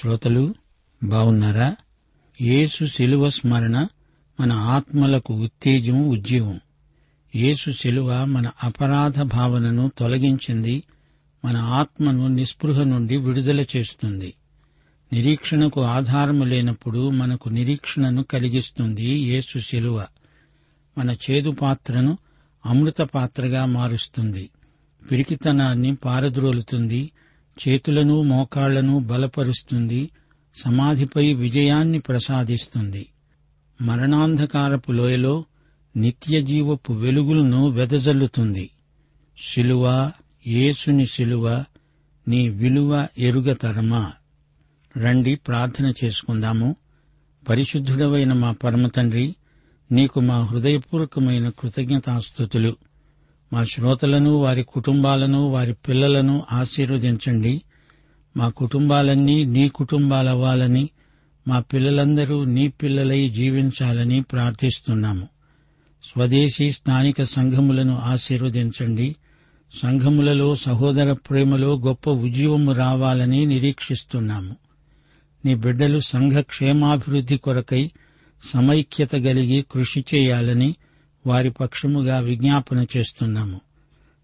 శ్రోతలు బావున్నారా? యేసు శిలువ స్మరణ మన ఆత్మలకు ఉత్తేజం ఉజ్జీవం. యేసు శిలువ మన అపరాధ భావనను తొలగించింది మన ఆత్మను నిస్పృహ నుండి విడుదల చేస్తుంది. నిరీక్షణకు ఆధారము లేనప్పుడు మనకు నిరీక్షణను కలిగిస్తుంది యేసు శిలువ. మన చేదు పాత్రను అమృత పాత్రగా మారుస్తుంది. పిరికితనాన్ని పారద్రోలుతుంది చేతులను మోకాళ్ళను బలపరుస్తుంది సమాధిపై విజయాన్ని ప్రసాదిస్తుంది. మరణాంధకారపు లోయలో నిత్యజీవపు వెలుగులను వెదజల్లుతుంది. శిలువ యేసుని శిలువ నీ విలువ ఎరుగతరమా? రండి ప్రార్థన చేసుకుందాము. పరిశుద్ధుడవైన మా పరమతండ్రి నీకు మా హృదయపూర్వకమైన కృతజ్ఞతాస్థుతులు మా శ్రోతలను వారి కుటుంబాలను వారి పిల్లలను ఆశీర్వదించండి. మా కుటుంబాలన్నీ నీ కుటుంబాలవ్వాలని మా పిల్లలందరూ నీ పిల్లలై జీవించాలని ప్రార్థిస్తున్నాము. స్వదేశీ స్థానిక సంఘములను ఆశీర్వదించండి. సంఘములలో సహోదర ప్రేమలో గొప్ప ఉజ్జీవము రావాలని నిరీక్షిస్తున్నాము. నీ బిడ్డలు సంఘ క్షేమాభివృద్ధి కొరకై సమైక్యత కలిగి కృషి చేయాలని వారి పక్షముగా విజ్ఞాపన చేస్తున్నాము.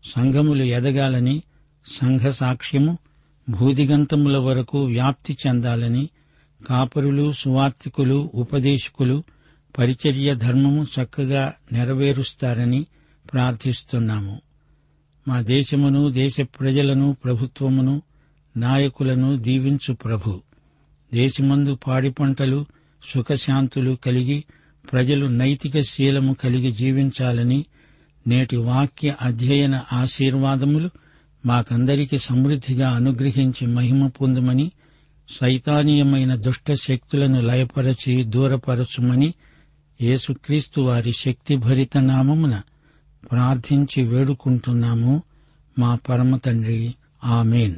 సంఘములు ఎదగాలని సంఘ సాక్ష్యము భూదిగంతముల వరకు వ్యాప్తి చెందాలని కాపరులు సువార్తికులు ఉపదేశకులు పరిచర్య ధర్మము చక్కగా నెరవేరుస్తారని ప్రార్థిస్తున్నాము. మా దేశమును దేశ ప్రజలను ప్రభుత్వమును నాయకులను దీవించు ప్రభు. దేశమందు పాడి పంటలు సుఖశాంతులు కలిగి ప్రజలు నైతిక శీలము కలిగి జీవించాలని నేటి వాక్య అధ్యయన ఆశీర్వాదములు మాకందరికీ సమృద్ధిగా అనుగ్రహించి మహిమ పొందుమని శైతానీయమైన దుష్ట శక్తులను లయపరచి దూరపరచుమని యేసుక్రీస్తు వారి శక్తిభరిత నామమున ప్రార్థించి వేడుకుంటున్నాము. మా పరమ తండ్రి ఆమెన్.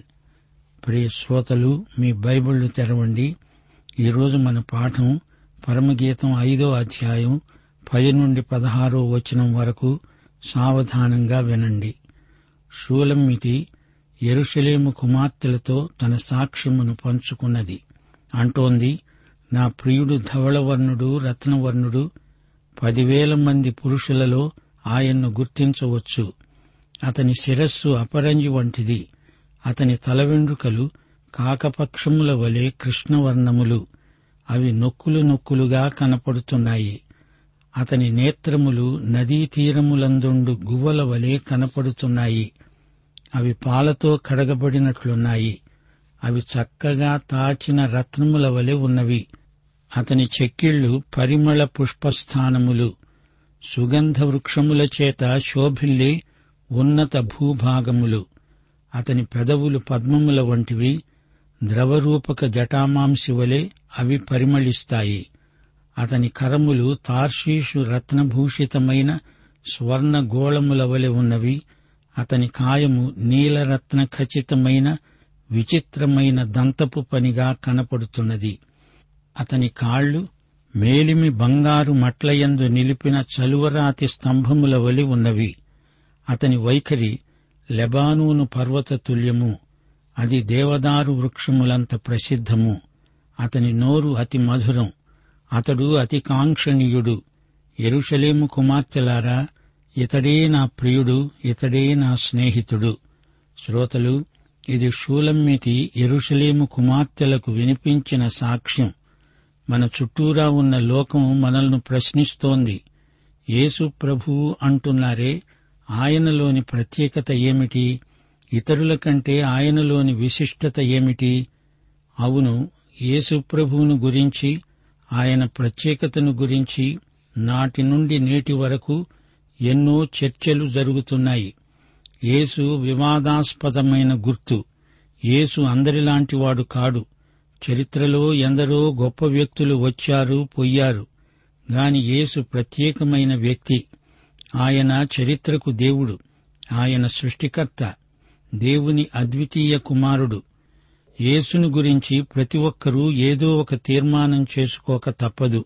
ప్రియ శ్రోతలు మీ బైబిళ్ళు తెరవండి. ఈరోజు మన పాఠం పరమగీతం ఐదో అధ్యాయం పది నుండి పదహారో వచనం వరకు సావధానంగా వినండి. షూలమ్మితి ఎరుషలేము కుమార్తెలతో తన సాక్ష్యమును పంచుకున్నది. అంటోంది నా ప్రియుడు ధవళవర్ణుడు రత్నవర్ణుడు పదివేల మంది పురుషులలో ఆయన్ను గుర్తించవచ్చు. అతని శిరస్సు అపరంజి వంటిది. అతని తల వెండ్రుకలు కాకపక్షముల వలె కృష్ణవర్ణములు. అవి నొక్కులు నొక్కులుగా కనపడుతున్నాయి. అతని నేత్రములు నదీ తీరములందుండు గువ్వల వలె కనపడుతున్నాయి. అవి పాలతో కడగబడినట్లున్నాయి. అవి చక్కగా తాచిన రత్నముల వలె ఉన్నవి. అతని చెక్కిళ్ళు పరిమళ పుష్పస్థానములు. సుగంధ వృక్షముల చేత శోభిల్లే ఉన్నత భూభాగములు. అతని పెదవులు పద్మముల వంటివి. ద్రవరూపక జటామాంసి వలె అవి పరిమళిస్తాయి. అతని కరములు తార్షీషు రత్నభూషితమైన స్వర్ణ గోళముల వలె ఉన్నవి. అతని కాయము నీలరత్న ఖచ్చితమైన విచిత్రమైన దంతపు పనిగా కనపడుతున్నది. అతని కాళ్ళు మేలిమి బంగారు మట్లయందు నిలిపిన చలువరాతి స్తంభముల వలి ఉన్నవి. అతని వైఖరి లెబానూను పర్వత తుల్యము. అది దేవదారు వృక్షములంత ప్రసిద్ధము. అతని నోరు అతి మధురం. అతడు అతి కాంక్షణీయుడు. ఎరుషలేము కుమార్తెలారా ఇతడే నా ప్రియుడు ఇతడే నా స్నేహితుడు. శ్రోతలు ఇది షూలమ్మితి ఎరుషలేము కుమార్తెలకు వినిపించిన సాక్ష్యం. మన చుట్టూరా ఉన్న లోకం మనల్ని ప్రశ్నిస్తోంది. యేసు ప్రభువు అంటున్నారే ఆయనలోని ప్రత్యేకత ఏమిటి? ఇతరుల కంటే ఆయనలోని విశిష్టత ఏమిటి? అవును యేసుప్రభువును గురించి ఆయన ప్రత్యేకతను గురించి నాటి నుండి నేటి వరకు ఎన్నో చర్చలు జరుగుతున్నాయి. యేసు వివాదాస్పదమైన గుర్తు. యేసు అందరిలాంటివాడు కాడు. చరిత్రలో ఎందరో గొప్ప వ్యక్తులు వచ్చారు పొయ్యారు గాని యేసు ప్రత్యేకమైన వ్యక్తి. ఆయన చరిత్రకు దేవుడు. ఆయన సృష్టికర్త. దేవుని అద్వితీయ కుమారుడు. యేసును గురించి ప్రతి ఒక్కరూ ఏదో ఒక తీర్మానం చేసుకోక తప్పదు.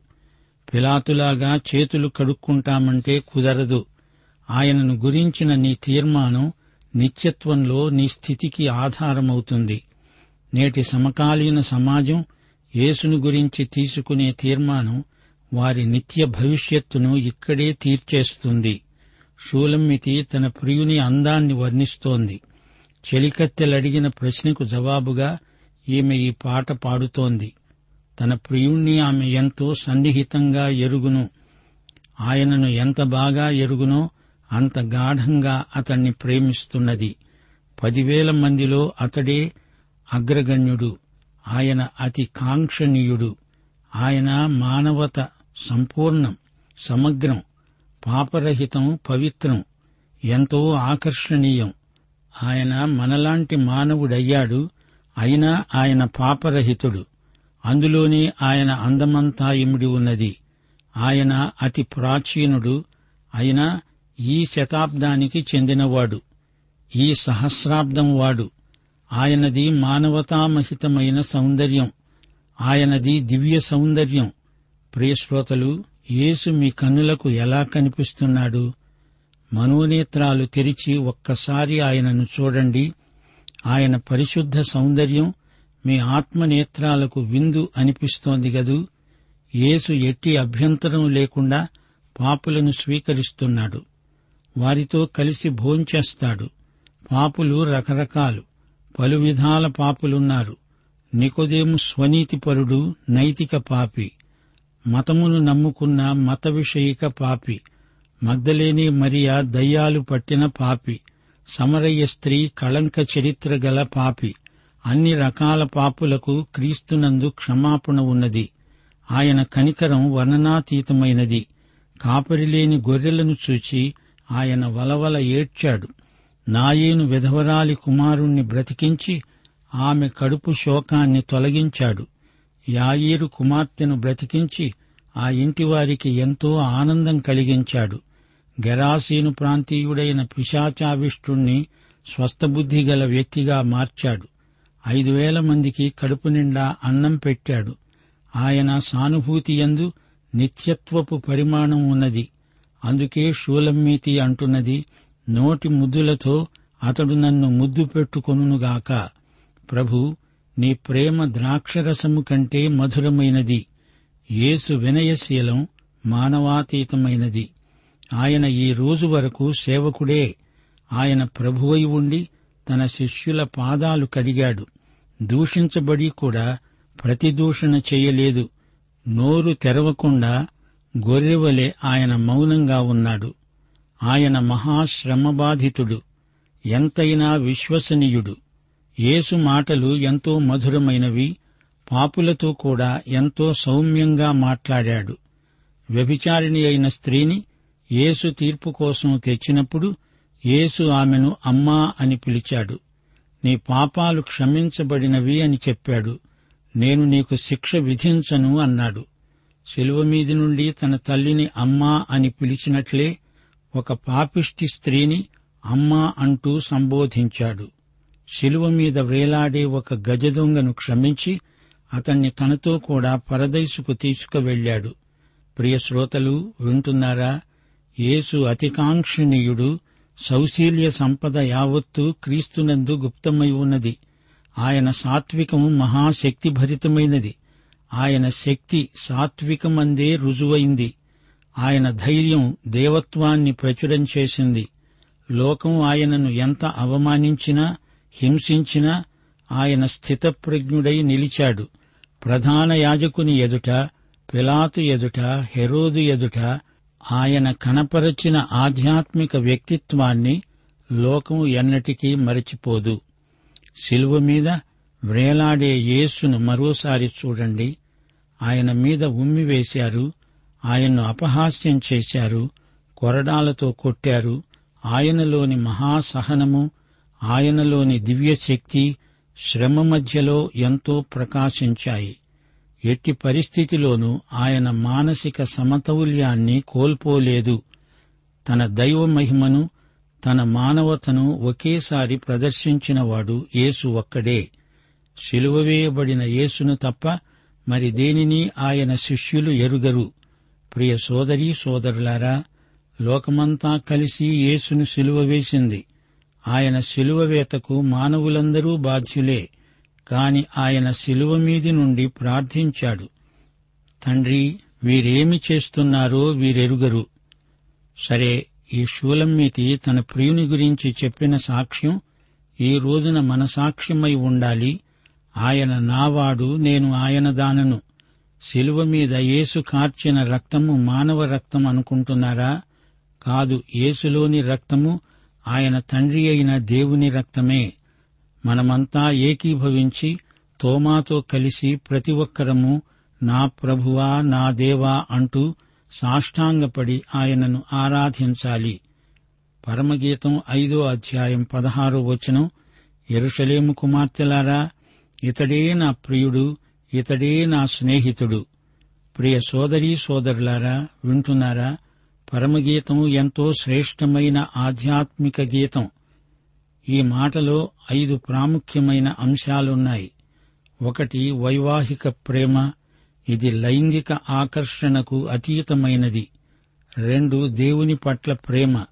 పిలాతులాగా చేతులు కడుక్కుంటామంటే కుదరదు. ఆయనను గురించిన నీ తీర్మానం నిత్యత్వంలో నీ స్థితికి ఆధారమవుతుంది. నేటి సమకాలీన సమాజం యేసును గురించి తీసుకునే తీర్మానం వారి నిత్య భవిష్యత్తును ఇక్కడే తీర్చేస్తుంది. షూలమ్మితి తన ప్రియుని అందాన్ని వర్ణిస్తోంది. చెలికత్తెలడిగిన ప్రశ్నకు జవాబుగా ఈమె ఈ పాట పాడుతోంది. తన ప్రియుణ్ణి ఆమె ఎంతో సన్నిహితంగా ఎరుగును. ఆయనను ఎంత బాగా ఎరుగునో అంత గాఢంగా అతణ్ణి ప్రేమిస్తున్నది. పదివేల మందిలో అతడే అగ్రగణ్యుడు. ఆయన అతి కాంక్షణీయుడు. ఆయన మానవత సంపూర్ణం సమగ్రం పాపరహితం పవిత్రం ఎంతో ఆకర్షణీయం. ఆయన మనలాంటి మానవుడయ్యాడు అయినా ఆయన పాపరహితుడు. అందులోనే ఆయన అందమంతా ఇమిడి ఉన్నది. ఆయన అతి ప్రాచీనుడు అయినా ఈ శతాబ్దానికి చెందినవాడు. ఈ సహస్రాబ్దం వాడు. ఆయనది మానవతామహితమైన సౌందర్యం. ఆయనది దివ్య సౌందర్యం. ప్రియశ్రోతలు యేసు మీ కన్నులకు ఎలా కనిపిస్తున్నాడు? మనోనేత్రాలు తెరిచి ఒక్కసారి ఆయనను చూడండి. ఆయన పరిశుద్ధ సౌందర్యం మీ ఆత్మనేత్రాలకు విందు అనిపిస్తోంది గదూ. యేసు ఎట్టి అభ్యంతరం లేకుండా పాపులను స్వీకరిస్తున్నాడు. వారితో కలిసి భోంచేస్తాడు. పాపులు రకరకాలు పలు విధాల పాపులున్నారు. నికోదేము స్వనీతిపరుడు నైతిక పాపి. మతమును నమ్ముకున్న మత విషయిక పాపి. మగ్ధలేని మరియా దయ్యాలు పట్టిన పాపి. సమరయ్య స్త్రీ కళంక చరిత్ర గల పాపి. అన్ని రకాల పాపులకు క్రీస్తునందు క్షమాపణ ఉన్నది. ఆయన కనికరం వర్ణనాతీతమైనది. కాపరిలేని గొర్రెలను చూచి ఆయన వలవల ఏడ్చాడు. నాయేను విధవరాలి కుమారుణ్ణి బ్రతికించి ఆమె కడుపు శోకాన్ని తొలగించాడు. యాయీరు కుమార్తెను బ్రతికించి ఆ ఇంటివారికి ఎంతో ఆనందం కలిగించాడు. గెరాసీను ప్రాంతీయుడైన పిశాచావిష్టుణ్ణి స్వస్థబుద్ధి గల వ్యక్తిగా మార్చాడు. ఐదు వేల మందికి కడుపు నిండా అన్నం పెట్టాడు. ఆయన సానుభూతి యందు నిత్యత్వపు పరిమాణం ఉన్నది. అందుకే షూలమ్మీతి అంటున్నది నోటి ముద్దులతో అతడు నన్ను ముద్దు పెట్టుకొనుగాక ప్రభు నీ ప్రేమ ద్రాక్షరసము కంటే మధురమైనది. యేసు వినయశీలం మానవాతీతమైనది. ఆయన ఈ రోజు వరకు సేవకుడే. ఆయన ప్రభువై ఉండి తన శిష్యుల పాదాలు కడిగాడు. దూషించబడి కూడా ప్రతిదూషణ చేయలేదు. నోరు తెరవకుండా గొర్రెవలే ఆయన మౌనంగా ఉన్నాడు. ఆయన మహాశ్రమబాధితుడు. ఎంతైనా విశ్వసనీయుడు. యేసు మాటలు ఎంతో మధురమైనవి. పాపులతో కూడా ఎంతో సౌమ్యంగా మాట్లాడాడు. వ్యభిచారిణి అయిన స్త్రీని యేసు తీర్పు కోసం తెచ్చినప్పుడు యేసు ఆమెను అమ్మా అని పిలిచాడు. నీ పాపాలు క్షమించబడినవి అని చెప్పాడు. నేను నీకు శిక్ష విధించను అన్నాడు. శిలువ మీది నుండి తన తల్లిని అమ్మా అని పిలిచినట్లే ఒక పాపిష్టి స్త్రీని అమ్మా అంటూ సంబోధించాడు. శిలువ మీద వేలాడే ఒక గజదొంగను క్షమించి అతన్ని తనతో కూడా పరదైసుకు తీసుకువెళ్ళాడు ప్రియ శ్రోతలు వింటున్నారా? యేసు అతికాంక్షణీయుడు సౌశీల్య సంపద యావత్తు క్రీస్తునందు గుప్తమై ఉన్నది. ఆయన సాత్వికం మహాశక్తిభరితమైనది. ఆయన శక్తి సాత్వికమందే రుజువైంది. ఆయన ధైర్యం దేవత్వాన్ని ప్రచురం చేసింది. లోకం ఆయనను ఎంత అవమానించినా హింసించినా ఆయన స్థితప్రజ్ఞుడై నిలిచాడు. ప్రధాన యాజకుని ఎదుట పిలాతు ఎదుట హెరోదు ఎదుట ఆయన కనపరచిన ఆధ్యాత్మిక వ్యక్తిత్వాన్ని లోకం ఎన్నటికీ మరచిపోదు. శిలువ మీద వ్రేలాడే యేసును మరోసారి చూడండి. ఆయన మీద ఉమ్మివేశారు ఆయన్ను అపహాస్యం చేశారు. కొరడాలతో కొట్టారు. ఆయనలోని మహాసహనము ఆయనలోని దివ్యశక్తి శ్రమ మధ్యలో ఎంతో ప్రకాశించాయి. ఎట్టి పరిస్థితిలోనూ ఆయన మానసిక సమతౌల్యాన్ని కోల్పోలేదు. తన దైవ మహిమను తన మానవతను ఒకేసారి ప్రదర్శించినవాడు యేసు ఒక్కడే. శిలువ వేయబడిన యేసును తప్ప మరి దేనిని ఆయన శిష్యులు ఎరుగరు? ప్రియ సోదరీ సోదరులారా లోకమంతా కలిసి యేసును శిలువ వేసింది. ఆయన శిలువ వేతకు మానవులందరూ బాధ్యులే. కాని ఆయన శిలువ మీది నుండి ప్రార్థించాడు. తండ్రి వీరేమి చేస్తున్నారో వీరెరుగరు. సరే ఈ శూలమ్మీతి తన ప్రియుని గురించి చెప్పిన సాక్ష్యం ఈ రోజున మన సాక్ష్యమై ఉండాలి. ఆయన నావాడు నేను ఆయన దానను. శిలువ మీద యేసు కార్చిన రక్తము మానవ రక్తం అనుకుంటున్నారా? కాదు యేసులోని రక్తము ఆయన తండ్రి అయిన దేవుని రక్తమే. మనమంతా ఏకీభవించి తోమాతో కలిసి ప్రతి ఒక్కరము నా ప్రభువా నా దేవా అంటూ సాష్టాంగపడి ఆయనను ఆరాధించాలి. పరమగీతం ఐదో అధ్యాయం పదహారో వచనం ఎరుషలేము కుమార్తెలారా ఇతడే నా ప్రియుడు ఇతడే నా స్నేహితుడు. ప్రియ సోదరీ సోదరులారా వింటున్నారా? పరమగీతం ఎంతో శ్రేష్టమైన ఆధ్యాత్మిక గీతం. ఈ మాటలో ఐదు ప్రాముఖ్యమైన అంశాలున్నాయి. ఒకటి వైవాహిక ప్రేమ. ఇది లైంగిక ఆకర్షణకు అతీతమైనది. రెండు దేవుని పట్ల ప్రేమ.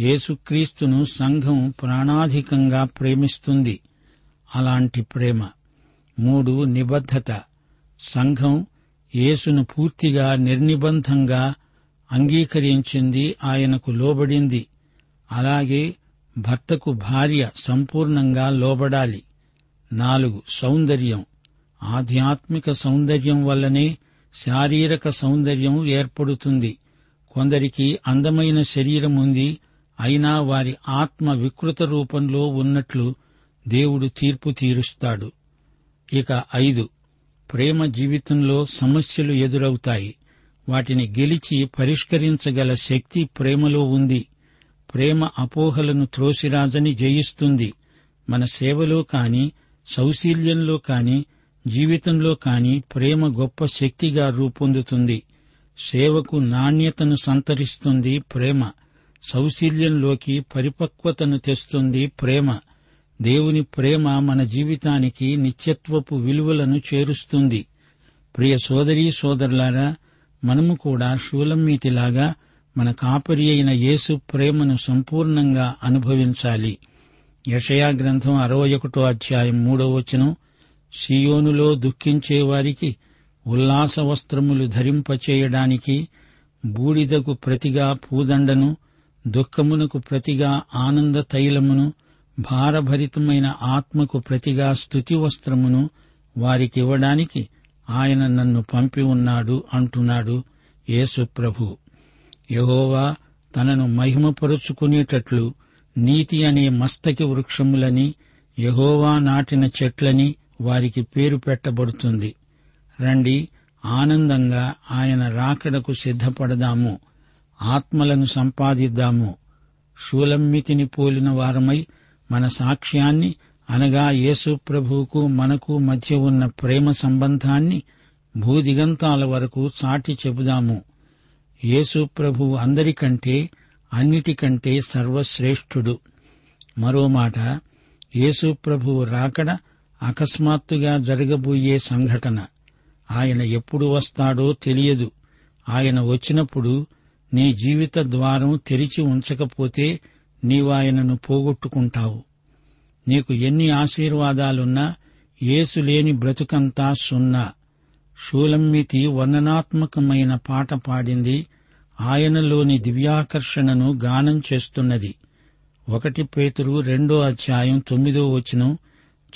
యేసుక్రీస్తును సంఘం ప్రాణాధికంగా ప్రేమిస్తుంది. అలాంటి ప్రేమ. మూడు నిబద్ధత. సంఘం యేసును పూర్తిగా నిర్నిబంధంగా అంగీకరించింది ఆయనకు లోబడింది. అలాగే భర్తకు భార్య సంపూర్ణంగా లోబడాలి. నాలుగు సౌందర్యం. ఆధ్యాత్మిక సౌందర్యం వల్లనే శారీరక సౌందర్యం ఏర్పడుతుంది. కొందరికి అందమైన శరీరం ఉంది అయినా వారి ఆత్మ వికృత రూపంలో ఉన్నట్లు దేవుడు తీర్పు తీరుస్తాడు. ఇక ఐదు ప్రేమ జీవితంలో సమస్యలు ఎదురవుతాయి. వాటిని గెలిచి పరిష్కరించగల శక్తి ప్రేమలో ఉంది. ప్రేమ అపోహలను త్రోసిరాజని జయిస్తుంది. మన సేవలో కాని సౌశీల్యంలో కాని జీవితంలో కాని ప్రేమ గొప్ప శక్తిగా రూపొందుతుంది. సేవకు నాణ్యతను సంతరిస్తుంది ప్రేమ. సౌశీల్యంలోకి పరిపక్వతను తెస్తుంది ప్రేమ. దేవుని ప్రేమ మన జీవితానికి నిత్యత్వపు విలువలను చేరుస్తుంది. ప్రియ సోదరీ సోదరులారా మనము కూడా శూలమ్మీతిలాగా మన కాపరి అయిన యేసు ప్రేమను సంపూర్ణంగా అనుభవించాలి. యషయా గ్రంథం అరవై ఒకటో అధ్యాయం మూడో వచనం సియోనులో దుఃఖించేవారికి ఉల్లాస వస్త్రములు ధరింపచేయడానికి బూడిదకు ప్రతిగా పూదండను దుఃఖమునకు ప్రతిగా ఆనంద తైలమును భారభరితమైన ఆత్మకు ప్రతిగా స్తుతి వస్త్రమును వారికివ్వడానికి ఆయన నన్ను పంపి ఉన్నాడు అంటున్నాడు యేసు ప్రభు. యహోవా తనను మహిమపరుచుకునేటట్లు నీతి అనే మస్తకి వృక్షములని యహోవా నాటిన చెట్లని వారికి పేరు పెట్టబడుతుంది. రండి ఆనందంగా ఆయన రాకడకు సిద్ధపడదాము ఆత్మలను సంపాదిద్దాము. శూలమ్మితిని పోలిన వారమై మన సాక్ష్యాన్ని అనగా యేసు ప్రభువుకు మనకు మధ్య ఉన్న ప్రేమ సంబంధాన్ని భూదిగంతాల వరకు చాటి చెబుదాము. యేసు ప్రభు అందరికంటే అన్నిటికంటే సర్వశ్రేష్ఠుడు. మరో మాట యేసు ప్రభువు రాకడ అకస్మాత్తుగా జరగబోయే సంఘటన. ఆయన ఎప్పుడు వస్తాడో తెలియదు. ఆయన వచ్చినప్పుడు నీ జీవిత ద్వారం తెరిచి ఉంచకపోతే నీవాయనను పోగొట్టుకుంటావు. నీకు ఎన్ని ఆశీర్వాదాలున్నా యేసు లేని బ్రతుకంతా సున్నా. షూలమ్మితి వర్ణనాత్మకమైన పాట పాడింది ఆయనలోని దివ్యాకర్షణను గానం చేస్తున్నది. ఒకటి పేతురు రెండో అధ్యాయం తొమ్మిదో వచనం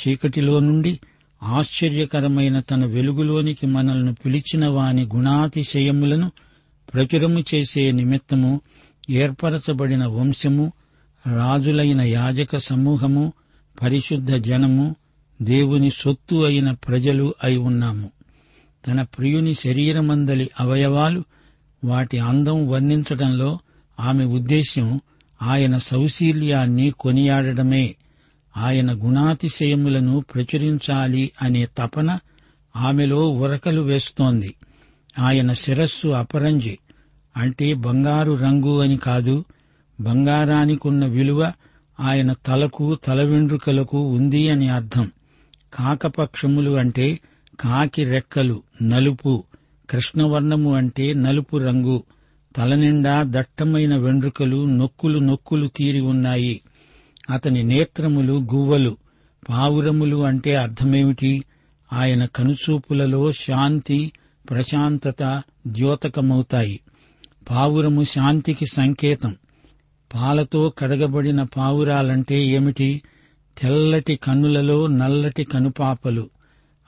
చీకటిలో నుండి ఆశ్చర్యకరమైన తన వెలుగులోనికి మనల్ని పిలిచిన వాని గుణాతిశయములను ప్రచురము చేసే నిమిత్తము ఏర్పరచబడిన వంశము రాజులైన యాజక సమూహము పరిశుద్ధ జనము దేవుని సొత్తు అయిన ప్రజలు అయి ఉన్నాము. తన ప్రియుని శరీరమందలి అవయవాలు వాటి అందం వర్ణించడంలో ఆమె ఉద్దేశ్యం ఆయన సౌశీల్యాన్ని కొనియాడడమే. ఆయన గుణాతిశయములను ప్రచురించాలి అనే తపన ఆమెలో ఉరకలు వేస్తోంది. ఆయన శిరస్సు అపరంజి అంటే బంగారు రంగు అని కాదు బంగారానికున్న విలువ ఆయన తలకు తల వెండ్రుకలకు ఉంది అని అర్థం. కాకపక్షములు అంటే కాకి రెక్కలు నలుపు కృష్ణవర్ణము అంటే నలుపు రంగు. తలనిండా దట్టమైన వెండ్రుకలు నొక్కులు నొక్కులు తీరి ఉన్నాయి. అతని నేత్రములు గువ్వలు. పావురములు అంటే అర్థమేమిటి? ఆయన కనుచూపులలో శాంతి ప్రశాంతత ద్యోతకమవుతాయి. పావురము శాంతికి సంకేతం. పాలతో కడగబడిన పావురాలంటే ఏమిటి? తెల్లటి కన్నులలో నల్లటి కనుపాపలు.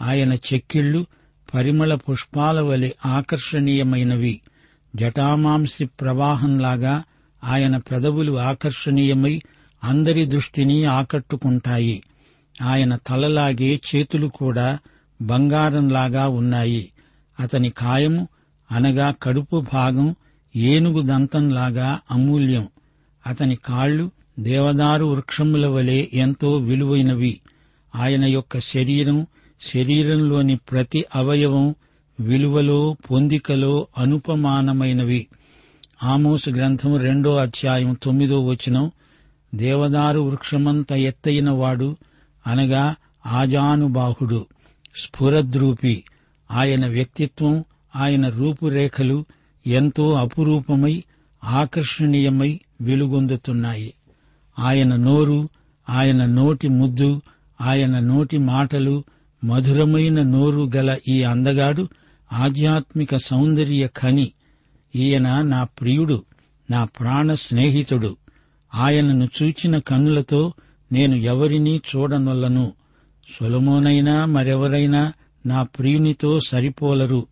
ఆయన చెక్కిళ్ళు పరిమళ పుష్పాల వలె ఆకర్షణీయమైనవి. జటామాంసి ప్రవాహంలాగా ఆయన పెదవులు ఆకర్షణీయమై అందరి దృష్టిని ఆకట్టుకుంటాయి. ఆయన తలలాగే చేతులు కూడా బంగారంలాగా ఉన్నాయి. అతని కాయము అనగా కడుపు భాగం ఏనుగు దంతంలాగా అమూల్యం. అతని కాళ్ళు దేవదారు వృక్షముల వలె ఎంతో విలువైనవి. ఆయన యొక్క శరీరం శరీరంలోని ప్రతి అవయవం విలువలో పొందికలో అనుపమానమైనవి. ఆమోసు గ్రంథం రెండో అధ్యాయం తొమ్మిదో వచనం. దేవదారు వృక్షమంత ఎత్తైన వాడు అనగా ఆజానుబాహుడు స్ఫురద్రూపి. ఆయన వ్యక్తిత్వం ఆయన రూపురేఖలు ఎంతో అపురూపమై ఆకర్షణీయమై వెలుగొందుతున్నాయి. ఆయన నోరు ఆయన నోటి ముద్దు ఆయన నోటి మాటలు మధురమైన నోరు గల ఈ అందగాడు ఆధ్యాత్మిక సౌందర్య ఖని. ఈయన నా ప్రియుడు నా ప్రాణ స్నేహితుడు. ఆయనను చూచిన కన్నులతో నేను ఎవరినీ చూడనొల్లను. సులమోనైనా మరెవరైనా నా ప్రియునితో సరిపోలరు.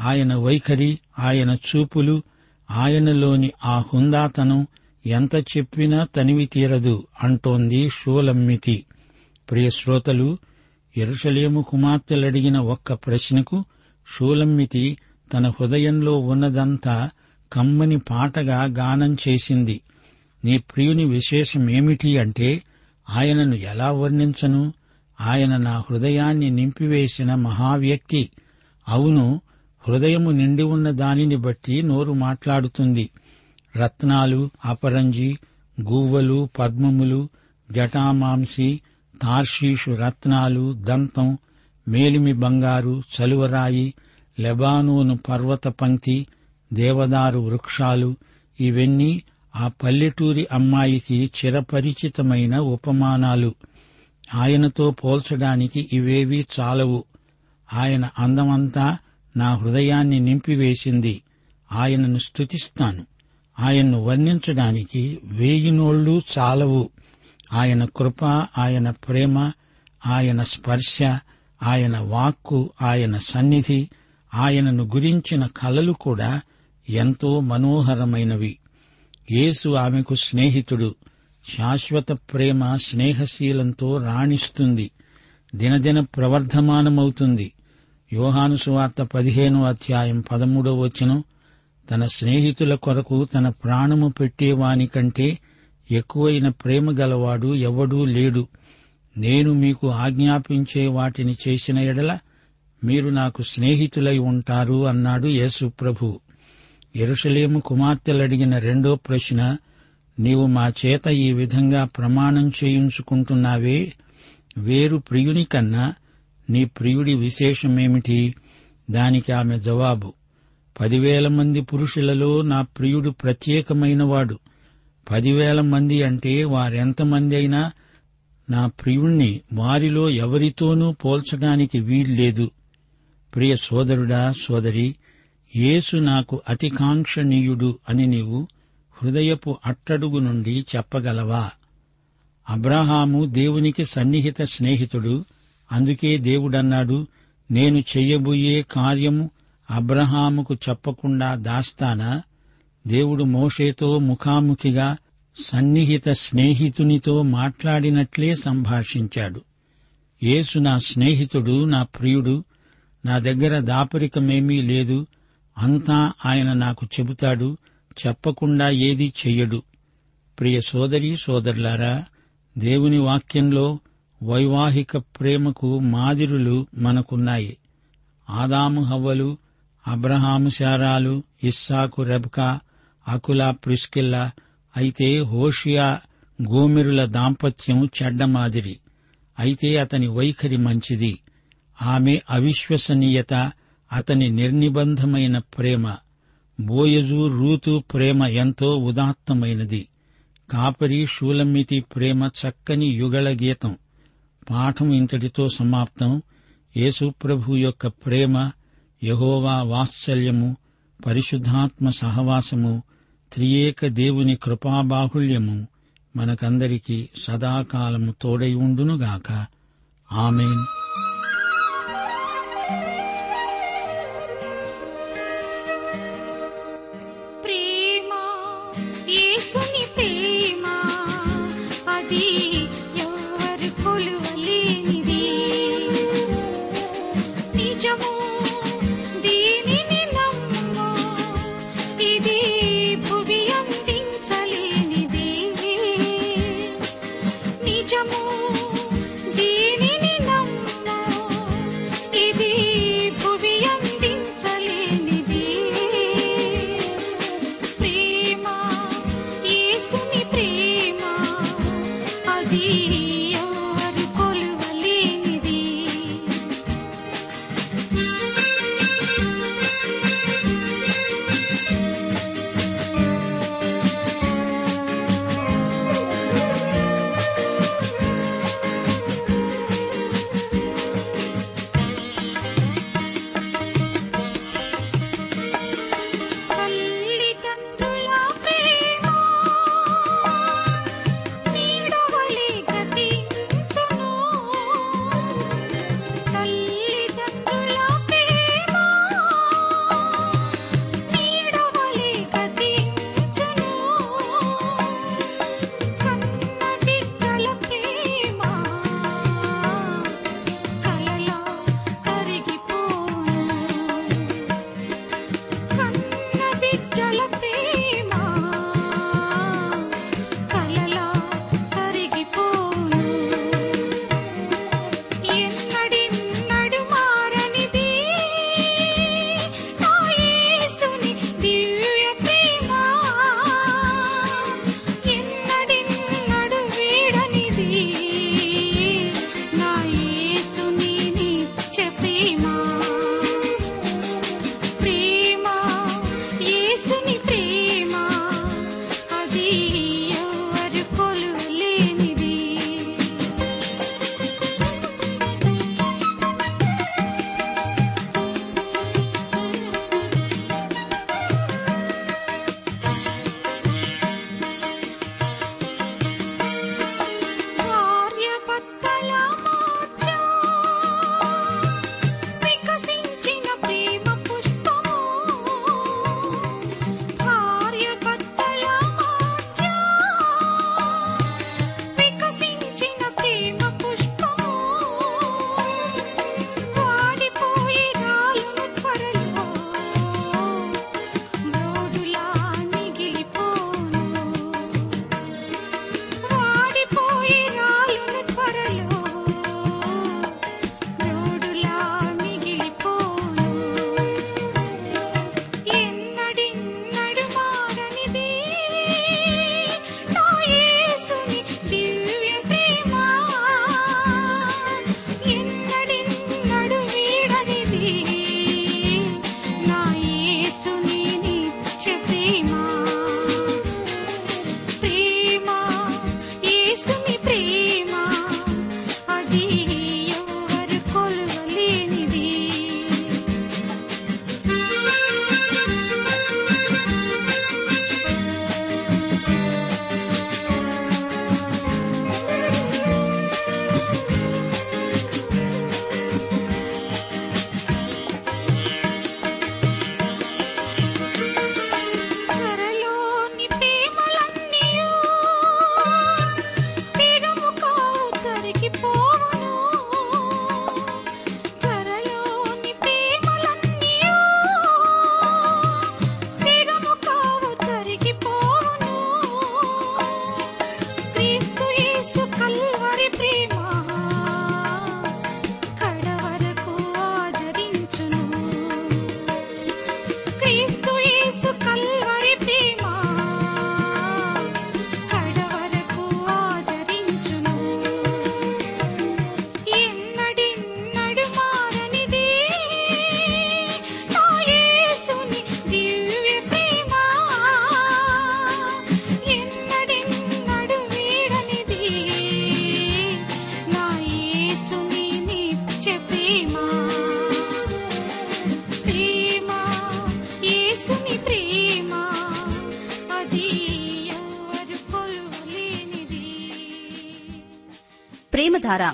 ఆయన వైఖరి ఆయన చూపులు ఆయనలోని ఆ హుందాతనం ఎంత చెప్పినా తనివి తీరదు అంటోంది షూలమ్మితి. ప్రియశ్రోతలు శ్రోతలు ఎరుషలేము కుమార్తెలడిగిన ఒక్క ప్రశ్నకు షూలమ్మితి తన హృదయంలో ఉన్నదంతా కమ్మని పాటగా గానం చేసింది. నీ ప్రియుని విశేషమేమిటి అంటే ఆయనను ఎలా వర్ణించను? ఆయన నా హృదయాన్ని నింపివేసిన మహావ్యక్తి. అవును హృదయము నిండి ఉన్న దానిని బట్టి నోరు మాట్లాడుతుంది. రత్నాలు అపరంజి గువ్వలు పద్మములు జటామాంసి తార్షీషు రత్నాలు దంతం మేలిమి బంగారు చలువరాయి లెబానోను పర్వత పంక్తి దేవదారు వృక్షాలు ఇవన్నీ ఆ పల్లెటూరి అమ్మాయికి చిరపరిచితమైన ఉపమానాలు. ఆయనతో పోల్చడానికి ఇవేవీ చాలవు. ఆయన అందమంతా నా హృదయాన్ని నింపివేసింది. ఆయనను స్తుతిస్తాను. ఆయన్ను వర్ణించడానికి వేయి నోళ్ళు చాలవు. ఆయన కృప ఆయన ప్రేమ ఆయన స్పర్శ ఆయన వాక్కు ఆయన సన్నిధి ఆయనను గురించిన కలలు కూడా ఎంతో మనోహరమైనవి. యేసు ఆమెకు స్నేహితుడు. శాశ్వత ప్రేమ స్నేహశీలంతో రాణిస్తుంది. దినదిన ప్రవర్ధమానమవుతుంది. యోహాను సువార్త పదిహేను అధ్యాయం పదమూడో వచనం. తన స్నేహితుల కొరకు తన ప్రాణము పెట్టేవాని కంటే ఎక్కువైన ప్రేమ గలవాడు ఎవడూ లేడు. నేను మీకు ఆజ్ఞాపించే వాటిని చేసిన ఎడల మీరు నాకు స్నేహితులై ఉంటారు అన్నాడు యేసు ప్రభు. ఎరుషలేము కుమార్తెలడిగిన రెండో ప్రశ్న నీవు మా చేత ఈ విధంగా ప్రమాణం చేయించుకుంటున్నావే? వేరు ప్రియుని కన్నా నీ ప్రియుడి విశేషమేమిటి? దానికి ఆమె జవాబు పదివేల మంది పురుషులలో నా ప్రియుడు ప్రత్యేకమైనవాడు. పదివేల మంది అంటే వారెంతమంది అయినా నా ప్రియుణ్ణి వారిలో ఎవరితోనూ పోల్చడానికి వీల్లేదు ప్రియ సోదరుడా సోదరి యేసు నాకు అతికాంక్షణీయుడు అని నీవు హృదయపు అట్టడుగు నుండి చెప్పగలవా? అబ్రహాము దేవునికి సన్నిహిత స్నేహితుడు అందుకే దేవుడన్నాడు నేను చెయ్యబోయే కార్యము అబ్రహాముకు చెప్పకుండా దాస్తానా? దేవుడు మోషేతో ముఖాముఖిగా సన్నిహిత స్నేహితునితో మాట్లాడినట్లే సంభాషించాడు. యేసు నా స్నేహితుడు నా ప్రియుడు నా దగ్గర దాపరికమేమీ లేదు అంతా ఆయన నాకు చెబుతాడు చెప్పకుండా ఏదీ చెయ్యడు. ప్రియ సోదరి సోదరులారా దేవుని వాక్యంలో వైవాహిక ప్రేమకు మాదిరులు మనకున్నాయి. ఆదాము హవ్వలు అబ్రహాము శారాలు ఇస్సాకు రెబ్కా అకుల ప్రిస్కిల్ల అయితే హోషియా గోమెరుల దాంపత్యం చెడ్డ మాదిరి. అయితే అతని వైఖరి మంచిది. ఆమె అవిశ్వసనీయత అతని నిర్నిబంధమైన ప్రేమ. బోయజు రూతు ప్రేమ ఎంతో ఉదాత్తమైనది. కాపరి షూలమ్మితి ప్రేమ చక్కని యుగళ గీతం. పాఠం ఇంతటితో సమాప్తం. యేసుప్రభు యొక్క ప్రేమ యహోవా వాత్సల్యము పరిశుద్ధాత్మ సహవాసము త్రియేక దేవుని కృపాబాహుళ్యము మనకందరికీ సదాకాలము తోడై ఉండునుగాక. ఆమెన్. నిజము